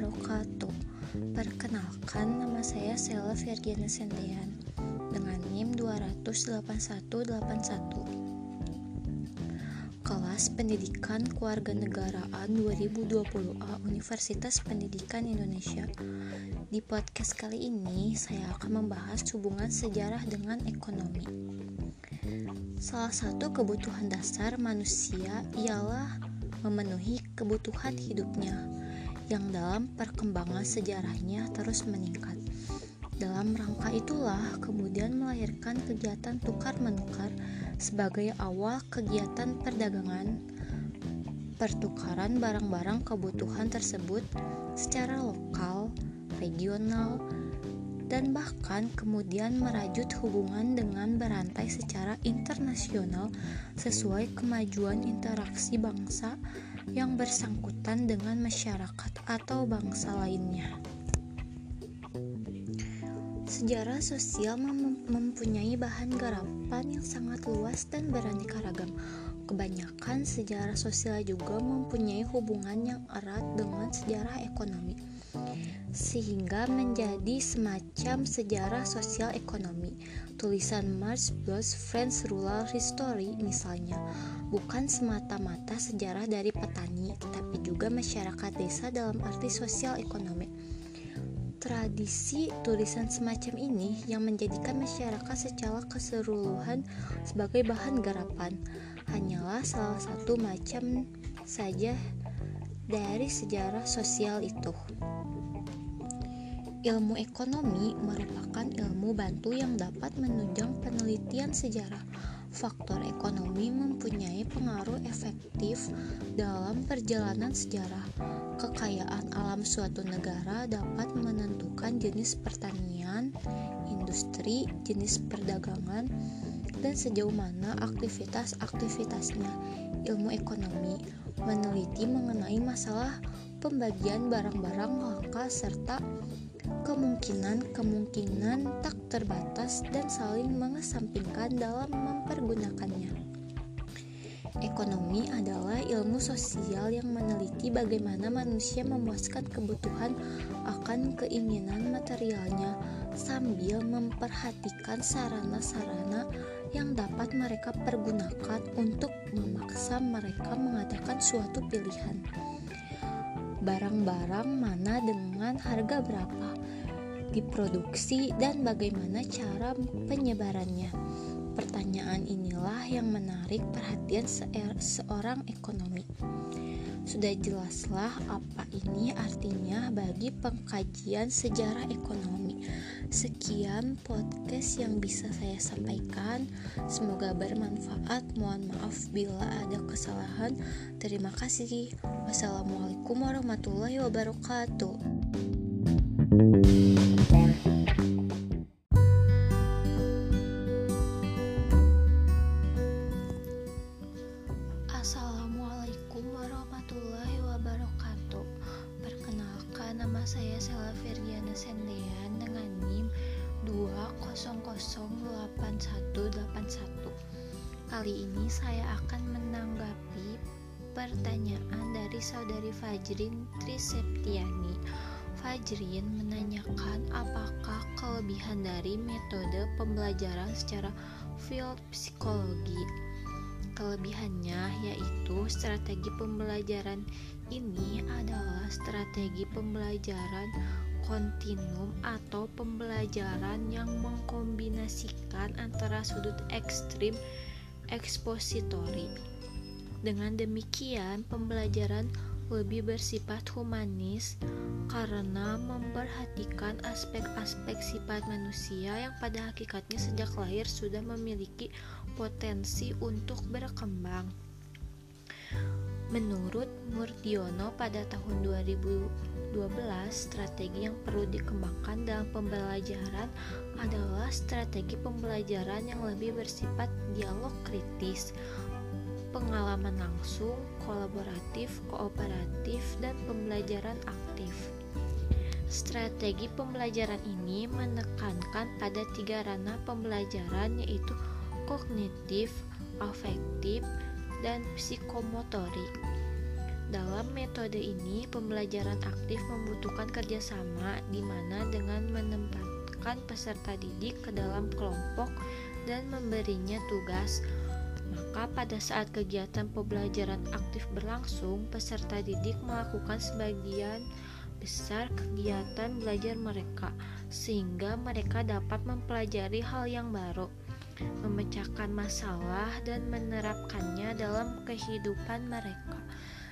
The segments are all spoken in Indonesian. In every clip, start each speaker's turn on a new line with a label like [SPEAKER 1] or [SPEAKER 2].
[SPEAKER 1] wabarakatuh. Perkenalkan nama saya Sela Virginia Sendean dengan NIM 28181 Kelas Pendidikan Kewarganegaraan 2020A Universitas Pendidikan Indonesia. Di podcast kali ini saya akan membahas hubungan sejarah dengan ekonomi. Salah satu kebutuhan dasar manusia ialah memenuhi kebutuhan hidupnya yang dalam perkembangan sejarahnya terus meningkat. Dalam rangka itulah kemudian melahirkan kegiatan tukar-menukar sebagai awal kegiatan perdagangan pertukaran barang-barang kebutuhan tersebut secara lokal, regional, dan bahkan kemudian merajut hubungan dengan berantai secara internasional sesuai kemajuan interaksi bangsa yang bersangkutan dengan masyarakat atau bangsa lainnya. Sejarah sosial mem mempunyai bahan garapan yang sangat luas dan beraneka ragam. Kebanyakan sejarah sosial juga mempunyai hubungan yang erat dengan sejarah ekonomi sehingga menjadi semacam sejarah sosial ekonomi. Tulisan Marx Bloch French Rural History misalnya bukan semata-mata sejarah dari petani, tapi juga masyarakat desa dalam arti sosial ekonomi. Tradisi tulisan semacam ini yang menjadikan masyarakat secara keseluruhan sebagai bahan garapan hanyalah salah satu macam saja dari sejarah sosial itu. Ilmu ekonomi merupakan ilmu bantu yang dapat menunjang penelitian sejarah. Faktor ekonomi mempunyai pengaruh efektif dalam perjalanan sejarah. Kekayaan alam suatu negara dapat menentukan jenis pertanian, industri, jenis perdagangan, dan sejauh mana aktivitas-aktivitasnya. Ilmu ekonomi meneliti mengenai masalah pembagian barang-barang langka serta kemungkinan-kemungkinan tak terbatas dan saling mengesampingkan dalam mempergunakannya. Ekonomi adalah ilmu sosial yang meneliti bagaimana manusia memuaskan kebutuhan akan keinginan materialnya sambil memperhatikan sarana-sarana yang dapat mereka pergunakan untuk memaksa mereka mengadakan suatu pilihan barang-barang mana dengan harga berapa diproduksi dan bagaimana cara penyebarannya. Pertanyaan inilah yang menarik perhatian seorang ekonomi. Sudah jelaslah apa ini artinya bagi pengkajian sejarah ekonomi. Sekian podcast yang bisa saya sampaikan. Semoga bermanfaat. Mohon maaf bila ada kesalahan. Terima kasih. Wassalamualaikum warahmatullahi wabarakatuh. Assalamualaikum Kali ini saya akan menanggapi pertanyaan dari saudari Fajrin Triseptiani. Fajrin menanyakan apakah kelebihan dari metode pembelajaran secara field psikologi. Kelebihannya yaitu strategi pembelajaran ini adalah strategi pembelajaran kontinum atau pembelajaran yang mengkombinasikan antara sudut ekstrim ekspositori dengan demikian, pembelajaran lebih bersifat humanis karena memperhatikan aspek-aspek sifat manusia yang pada hakikatnya sejak lahir sudah memiliki potensi untuk berkembang. Menurut Murdiono pada tahun 2012, strategi yang perlu dikembangkan dalam pembelajaran adalah strategi pembelajaran yang lebih bersifat dialog kritis, pengalaman langsung, kolaboratif, kooperatif, dan pembelajaran aktif. Strategi pembelajaran ini menekankan pada tiga ranah pembelajaran yaitu kognitif, afektif, dan psikomotorik. Dalam metode ini, pembelajaran aktif membutuhkan kerjasama di mana dengan menempatkan peserta didik ke dalam kelompok dan memberinya tugas, maka pada saat kegiatan pembelajaran aktif berlangsung, peserta didik melakukan sebagian besar kegiatan belajar mereka, sehingga mereka dapat mempelajari hal yang baru, memecahkan masalah, dan menerapkannya dalam kehidupan mereka.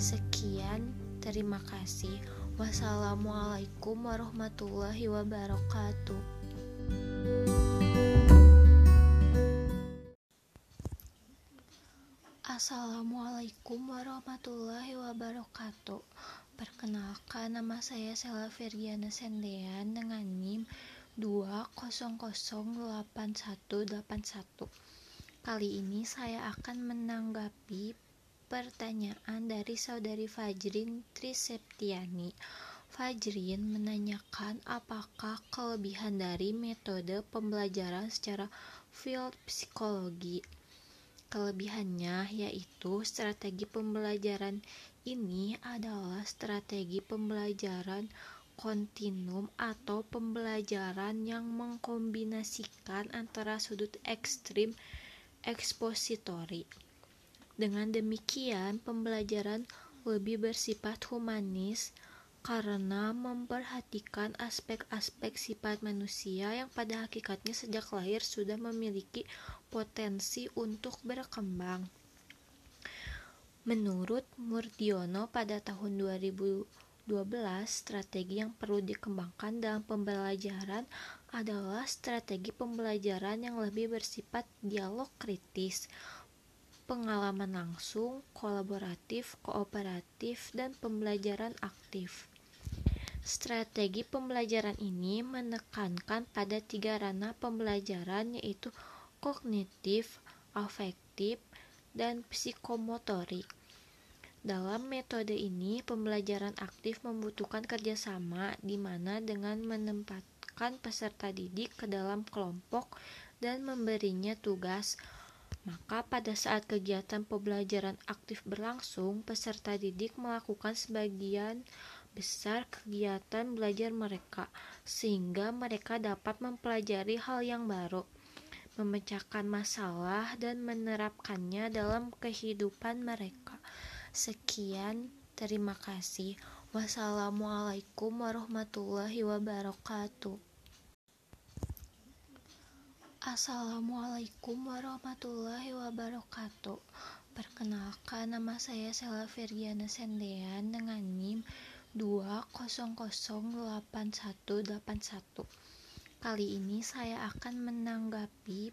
[SPEAKER 1] Sekian, terima kasih. Wassalamualaikum warahmatullahi wabarakatuh. Assalamualaikum warahmatullahi wabarakatuh. Perkenalkan nama saya Sela Ferdiana Sendean dengan NIM 2008181. Kali ini saya akan menanggapi pertanyaan dari saudari Fajrin Triseptiani. Fajrin menanyakan apakah kelebihan dari metode pembelajaran secara field psikologi. Kelebihannya yaitu strategi pembelajaran ini adalah strategi pembelajaran kontinum atau pembelajaran yang mengkombinasikan antara sudut ekstrim ekspositori dengan demikian, pembelajaran lebih bersifat humanis karena memperhatikan aspek-aspek sifat manusia yang pada hakikatnya sejak lahir sudah memiliki potensi untuk berkembang. Menurut Murdiono pada tahun 2012, strategi yang perlu dikembangkan dalam pembelajaran adalah strategi pembelajaran yang lebih bersifat dialog kritis pengalaman langsung, kolaboratif, kooperatif, dan pembelajaran aktif. Strategi pembelajaran ini menekankan pada tiga ranah pembelajaran yaitu kognitif, afektif, dan psikomotorik. Dalam metode ini, pembelajaran aktif membutuhkan kerjasama di mana dengan menempatkan peserta didik ke dalam kelompok dan memberinya tugas maka pada saat kegiatan pembelajaran aktif berlangsung, peserta didik melakukan sebagian besar kegiatan belajar mereka, sehingga mereka dapat mempelajari hal yang baru, memecahkan masalah, dan menerapkannya dalam kehidupan mereka. Sekian, terima kasih. Wassalamualaikum warahmatullahi wabarakatuh. Assalamualaikum warahmatullahi wabarakatuh. Perkenalkan nama saya Sela Ferdiana Sendean dengan NIM 2008181. Kali ini saya akan menanggapi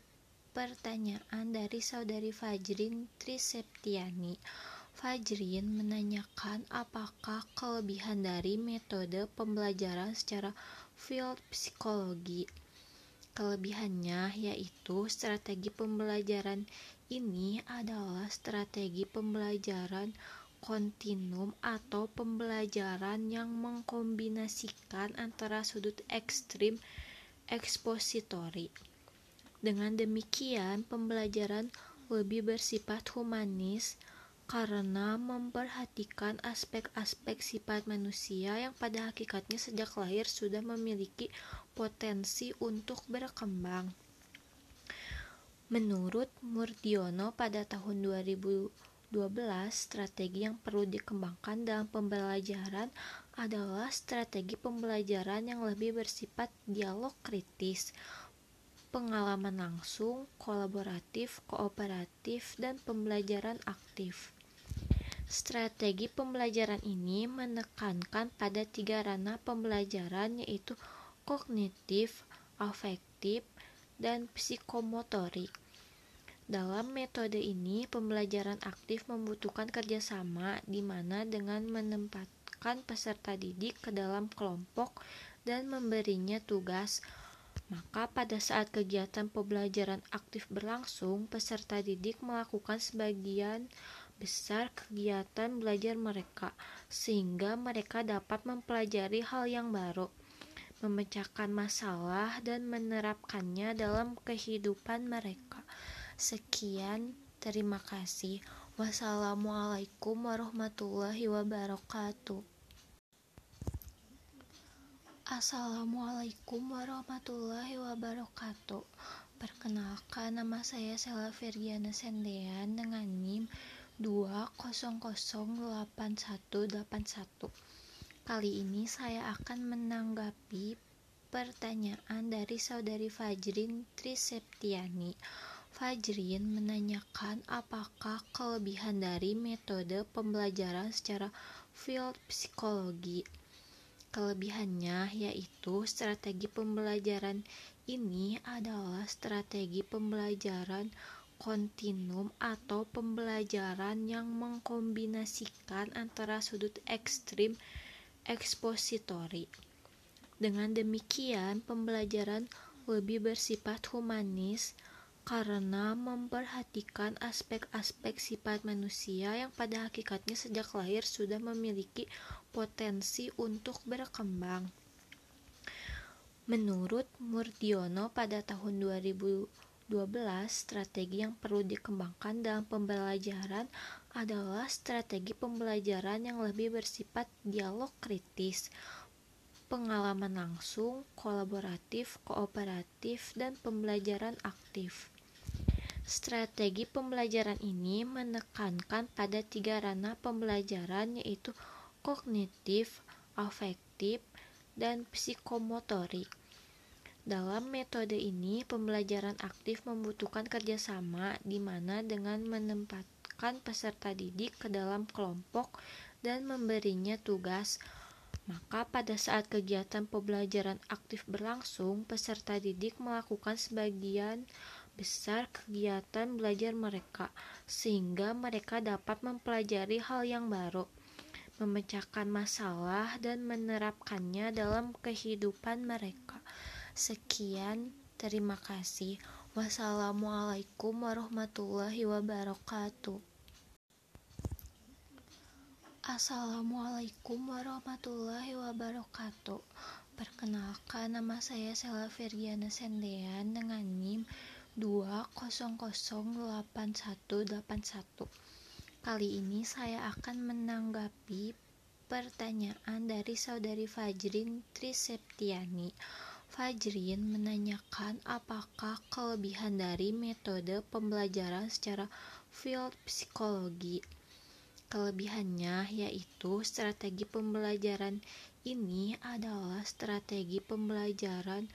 [SPEAKER 1] pertanyaan dari saudari Fajrin Triseptiani. Fajrin menanyakan apakah kelebihan dari metode pembelajaran secara field psikologi Kelebihannya yaitu strategi pembelajaran ini adalah strategi pembelajaran kontinum atau pembelajaran yang mengkombinasikan antara sudut ekstrim ekspositori. Dengan demikian, pembelajaran lebih bersifat humanis karena memperhatikan aspek-aspek sifat manusia yang pada hakikatnya sejak lahir sudah memiliki potensi untuk berkembang. Menurut Murdiono pada tahun 2012, strategi yang perlu dikembangkan dalam pembelajaran adalah strategi pembelajaran yang lebih bersifat dialog kritis, pengalaman langsung, kolaboratif, kooperatif, dan pembelajaran aktif. Strategi pembelajaran ini menekankan pada tiga ranah pembelajaran yaitu kognitif, afektif, dan psikomotorik. Dalam metode ini, pembelajaran aktif membutuhkan kerjasama di mana dengan menempatkan peserta didik ke dalam kelompok dan memberinya tugas, maka pada saat kegiatan pembelajaran aktif berlangsung, peserta didik melakukan sebagian besar kegiatan belajar mereka, sehingga mereka dapat mempelajari hal yang baru, memecahkan masalah, dan menerapkannya dalam kehidupan mereka. Sekian, terima kasih. Wassalamualaikum warahmatullahi wabarakatuh. Assalamualaikum warahmatullahi wabarakatuh. Perkenalkan nama saya Sela Ferdiana Sendean dengan NIM 2008181. Kali ini saya akan menanggapi pertanyaan dari saudari Fajrin Triseptiani. Fajrin menanyakan apakah kelebihan dari metode pembelajaran secara field psikologi Kelebihannya yaitu strategi pembelajaran ini adalah strategi pembelajaran kontinum atau pembelajaran yang mengkombinasikan antara sudut ekstrim ekspositori. Dengan demikian, pembelajaran lebih bersifat humanis karena memperhatikan aspek-aspek sifat manusia yang pada hakikatnya sejak lahir sudah memiliki potensi untuk berkembang. Menurut Murdiono pada tahun 2012, strategi yang perlu dikembangkan dalam pembelajaran adalah strategi pembelajaran yang lebih bersifat dialog kritis, pengalaman langsung, kolaboratif, kooperatif, dan pembelajaran aktif. Strategi pembelajaran ini menekankan pada tiga ranah pembelajaran yaitu kognitif, afektif, dan psikomotorik. Dalam metode ini, pembelajaran aktif membutuhkan kerjasama di mana dengan menempatkan peserta didik ke dalam kelompok dan memberinya tugas, maka pada saat kegiatan pembelajaran aktif berlangsung, peserta didik melakukan sebagian besar kegiatan belajar mereka, sehingga mereka dapat mempelajari hal yang baru, memecahkan masalah, dan menerapkannya dalam kehidupan mereka. Sekian, terima kasih. Wassalamualaikum warahmatullahi wabarakatuh. Assalamualaikum warahmatullahi wabarakatuh. Perkenalkan nama saya Sela Ferdiana Sendean dengan NIM 2008181. Kali ini saya akan menanggapi pertanyaan dari saudari Fajrin Triseptiani. Fajrin menanyakan apakah kelebihan dari metode pembelajaran secara field psikologi. Kelebihannya yaitu strategi pembelajaran ini adalah strategi pembelajaran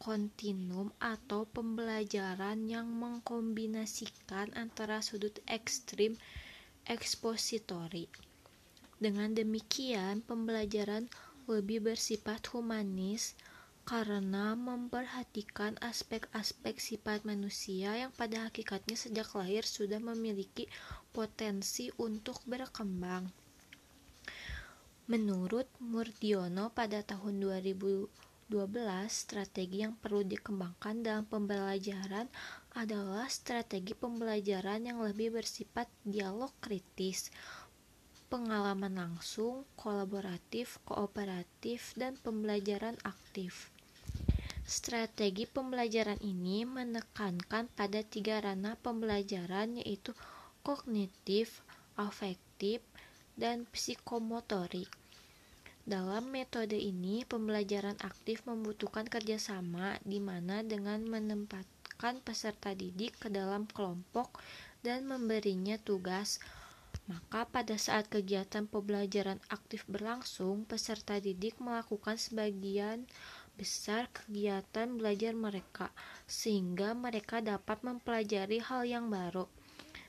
[SPEAKER 1] kontinum atau pembelajaran yang mengkombinasikan antara sudut ekstrim ekspositori. Dengan demikian, pembelajaran lebih bersifat humanis karena memperhatikan aspek-aspek sifat manusia yang pada hakikatnya sejak lahir sudah memiliki potensi untuk berkembang. Menurut Murdiono pada tahun 2000 12. Strategi yang perlu dikembangkan dalam pembelajaran adalah strategi pembelajaran yang lebih bersifat dialog kritis, pengalaman langsung, kolaboratif, kooperatif, dan pembelajaran aktif. Strategi pembelajaran ini menekankan pada tiga ranah pembelajaran yaitu kognitif, afektif, dan psikomotorik. Dalam metode ini, pembelajaran aktif membutuhkan kerjasama di mana dengan menempatkan peserta didik ke dalam kelompok dan memberinya tugas, maka pada saat kegiatan pembelajaran aktif berlangsung, peserta didik melakukan sebagian besar kegiatan belajar mereka, sehingga mereka dapat mempelajari hal yang baru,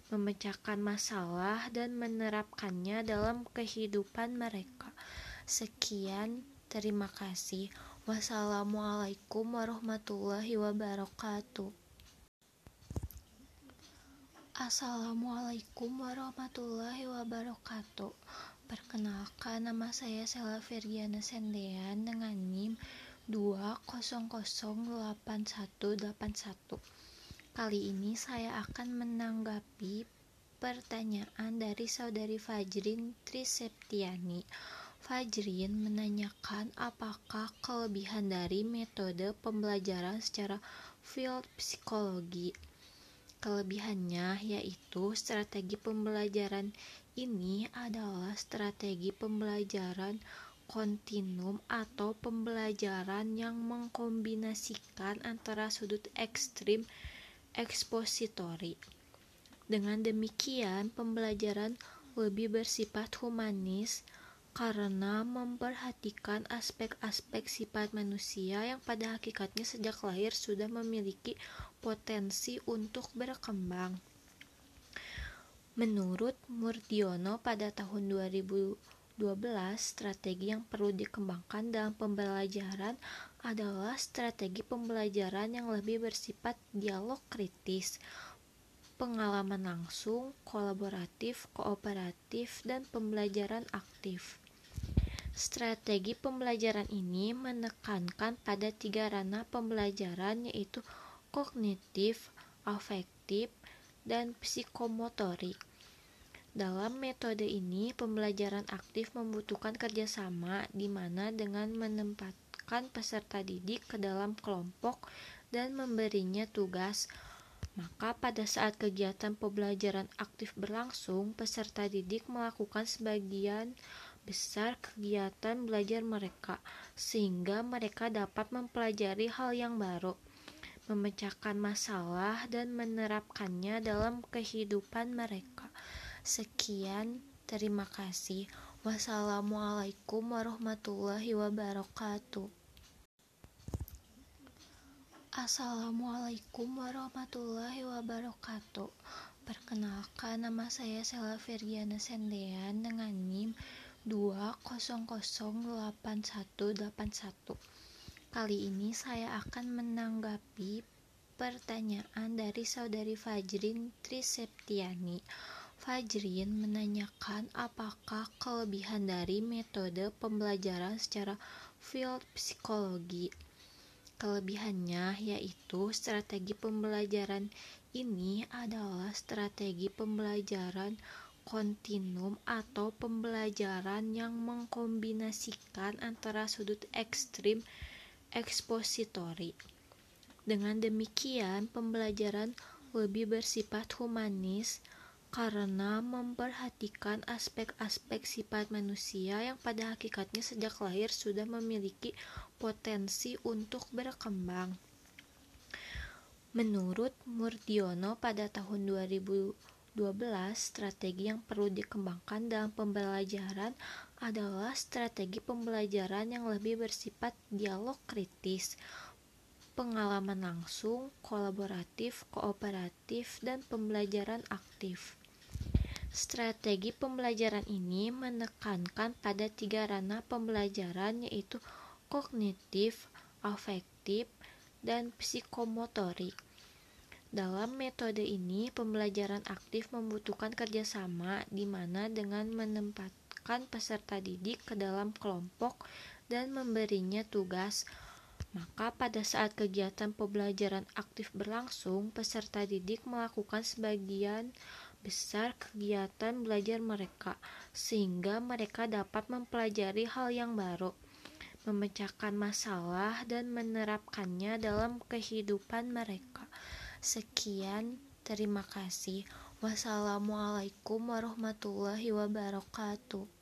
[SPEAKER 1] memecahkan masalah, dan menerapkannya dalam kehidupan mereka. Sekian, terima kasih. Wassalamualaikum warahmatullahi wabarakatuh. Assalamualaikum warahmatullahi wabarakatuh. Perkenalkan nama saya Sela Ferdiana Sendean dengan NIM 2008181. Kali ini saya akan menanggapi pertanyaan dari saudari Fajrin Triseptiani Fajrin menanyakan apakah kelebihan dari metode pembelajaran secara field psikologi. Kelebihannya yaitu strategi pembelajaran ini adalah strategi pembelajaran kontinum atau pembelajaran yang mengkombinasikan antara sudut ekstrim ekspositori. Dengan demikian, pembelajaran lebih bersifat humanis karena memperhatikan aspek-aspek sifat manusia yang pada hakikatnya sejak lahir sudah memiliki potensi untuk berkembang. Menurut Murdiono pada tahun 2012, strategi yang perlu dikembangkan dalam pembelajaran adalah strategi pembelajaran yang lebih bersifat dialog kritis, pengalaman langsung, kolaboratif, kooperatif, dan pembelajaran aktif. Strategi pembelajaran ini menekankan pada tiga ranah pembelajaran yaitu kognitif, afektif, dan psikomotorik. Dalam metode ini, pembelajaran aktif membutuhkan kerjasama di mana dengan menempatkan peserta didik ke dalam kelompok dan memberinya tugas, maka pada saat kegiatan pembelajaran aktif berlangsung, peserta didik melakukan sebagian besar kegiatan belajar mereka, sehingga mereka dapat mempelajari hal yang baru, memecahkan masalah, dan menerapkannya dalam kehidupan mereka. Sekian, terima kasih. Wassalamualaikum warahmatullahi wabarakatuh. Assalamualaikum warahmatullahi wabarakatuh. Perkenalkan nama saya Sela Virgiana Sendean dengan NIM 2008181. Kali ini saya akan menanggapi pertanyaan dari saudari Fajrin Triseptiani. Fajrin menanyakan apakah kelebihan dari metode pembelajaran secara field psikologi. Kelebihannya yaitu strategi pembelajaran ini adalah strategi pembelajaran kontinum atau pembelajaran yang mengkombinasikan antara sudut ekstrim ekspositori. Dengan demikian, pembelajaran lebih bersifat humanis karena memperhatikan aspek-aspek sifat manusia yang pada hakikatnya sejak lahir sudah memiliki potensi untuk berkembang. Menurut Murdiono pada tahun 2000 12. Strategi yang perlu dikembangkan dalam pembelajaran adalah strategi pembelajaran yang lebih bersifat dialog kritis, pengalaman langsung, kolaboratif, kooperatif, dan pembelajaran aktif. Strategi pembelajaran ini menekankan pada tiga ranah pembelajaran yaitu kognitif, afektif, dan psikomotorik. Dalam metode ini, pembelajaran aktif membutuhkan kerjasama di mana dengan menempatkan peserta didik ke dalam kelompok dan memberinya tugas, maka pada saat kegiatan pembelajaran aktif berlangsung, peserta didik melakukan sebagian besar kegiatan belajar mereka, sehingga mereka dapat mempelajari hal yang baru, memecahkan masalah, dan menerapkannya dalam kehidupan mereka. Sekian, terima kasih. Wassalamualaikum warahmatullahi wabarakatuh.